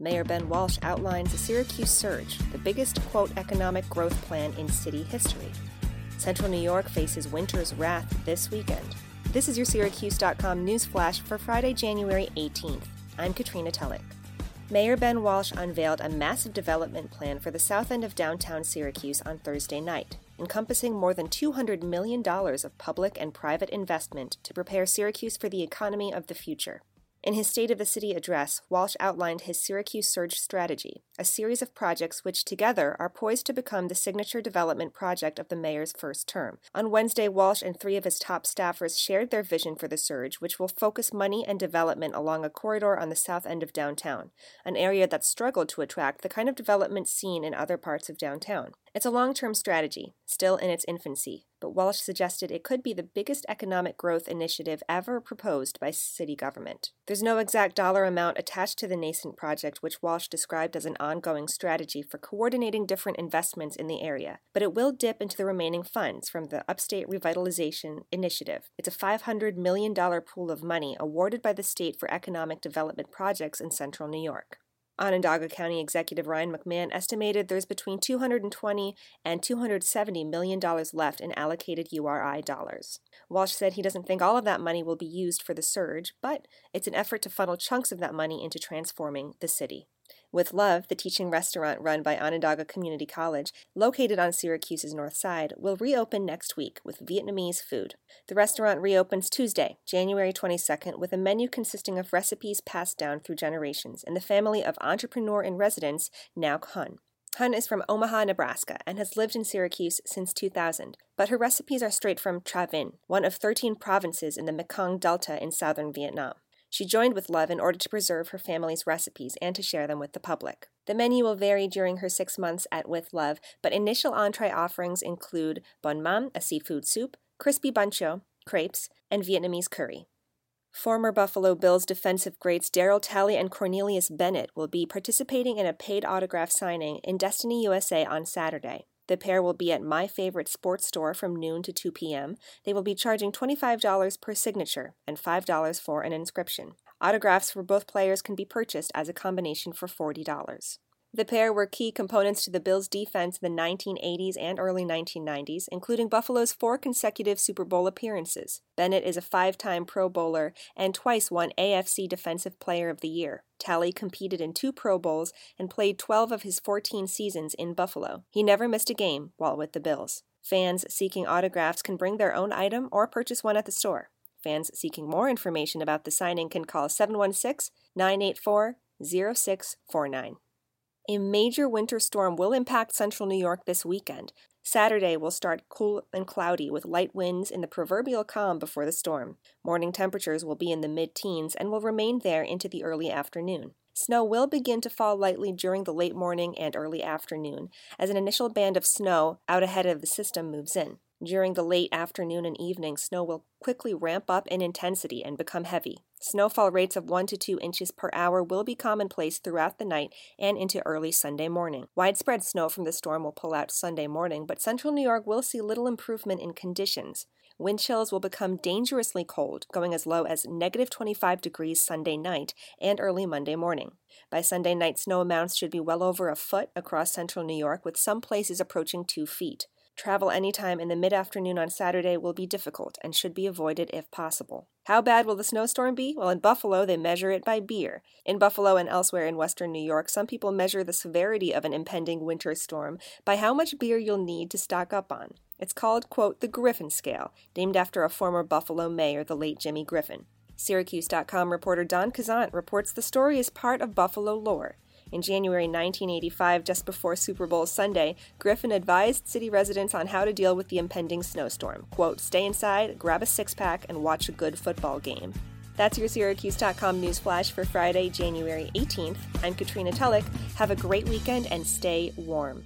Mayor Ben Walsh outlines the Syracuse Surge, the biggest, quote, economic growth plan in city history. Central New York faces winter's wrath this weekend. This is your Syracuse.com news flash for Friday, January 18th. I'm Katrina Tulloch. Mayor Ben Walsh unveiled a massive development plan for the south end of downtown Syracuse on Thursday night, encompassing more than $200 million of public and private investment to prepare Syracuse for the economy of the future. In his State of the City address, Walsh outlined his Syracuse Surge strategy, a series of projects which together are poised to become the signature development project of the mayor's first term. On Wednesday, Walsh and three of his top staffers shared their vision for the Surge, which will focus money and development along a corridor on the south end of downtown, an area that struggled to attract the kind of development seen in other parts of downtown. It's a long term strategy, still in its infancy, but Walsh suggested it could be the biggest economic growth initiative ever proposed by city government. There's no exact dollar amount attached to the nascent project, which Walsh described as an ongoing strategy for coordinating different investments in the area, but it will dip into the remaining funds from the Upstate Revitalization Initiative. It's a $500 million pool of money awarded by the state for economic development projects in central New York. Onondaga County Executive Ryan McMahon estimated there's between 220 and 270 million dollars left in allocated URI dollars. Walsh said he doesn't think all of that money will be used for the surge, but it's an effort to funnel chunks of that money into transforming the city. With Love, the teaching restaurant run by Onondaga Community College, located on Syracuse's north side, will reopen next week with Vietnamese food. The restaurant reopens Tuesday, January 22nd, with a menu consisting of recipes passed down through generations in the family of entrepreneur in residence Nauk Hun. Hun is from Omaha, Nebraska, and has lived in Syracuse since 2000, but her recipes are straight from Tra Vinh, one of 13 provinces in the Mekong Delta in southern Vietnam. She joined with Love in order to preserve her family's recipes and to share them with the public. The menu will vary during her six months at With Love, but initial entree offerings include bun mam, a seafood soup, crispy bun cho, crepes, and Vietnamese curry. Former Buffalo Bills defensive greats Daryl Talley and Cornelius Bennett will be participating in a paid autograph signing in Destiny USA on Saturday. The pair will be at My Favorite Sports Store from noon to 2 p.m. They will be charging $25 per signature and $5 for an inscription. Autographs for both players can be purchased as a combination for $40. The pair were key components to the Bills' defense in the 1980s and early 1990s, including Buffalo's four consecutive Super Bowl appearances. Bennett is a five time Pro Bowler and twice won AFC Defensive Player of the Year. Talley competed in two Pro Bowls and played 12 of his 14 seasons in Buffalo. He never missed a game while with the Bills. Fans seeking autographs can bring their own item or purchase one at the store. Fans seeking more information about the signing can call 716 984 0649. A major winter storm will impact central New York this weekend. Saturday will start cool and cloudy with light winds in the proverbial calm before the storm. Morning temperatures will be in the mid teens and will remain there into the early afternoon. Snow will begin to fall lightly during the late morning and early afternoon as an initial band of snow out ahead of the system moves in. During the late afternoon and evening, snow will quickly ramp up in intensity and become heavy. Snowfall rates of 1 to 2 inches per hour will be commonplace throughout the night and into early Sunday morning. Widespread snow from the storm will pull out Sunday morning, but central New York will see little improvement in conditions. Wind chills will become dangerously cold, going as low as negative 25 degrees Sunday night and early Monday morning. By Sunday night, snow amounts should be well over a foot across central New York, with some places approaching two feet. Travel anytime in the mid afternoon on Saturday will be difficult and should be avoided if possible. How bad will the snowstorm be? Well, in Buffalo, they measure it by beer. In Buffalo and elsewhere in western New York, some people measure the severity of an impending winter storm by how much beer you'll need to stock up on. It's called, quote, the Griffin Scale, named after a former Buffalo mayor, the late Jimmy Griffin. Syracuse.com reporter Don Cazentre reports the story is part of Buffalo lore. In January 1985, just before Super Bowl Sunday, Griffin advised city residents on how to deal with the impending snowstorm. Quote, stay inside, grab a six pack, and watch a good football game. That's your Syracuse.com news flash for Friday, January 18th. I'm Katrina Tulloch. Have a great weekend and stay warm.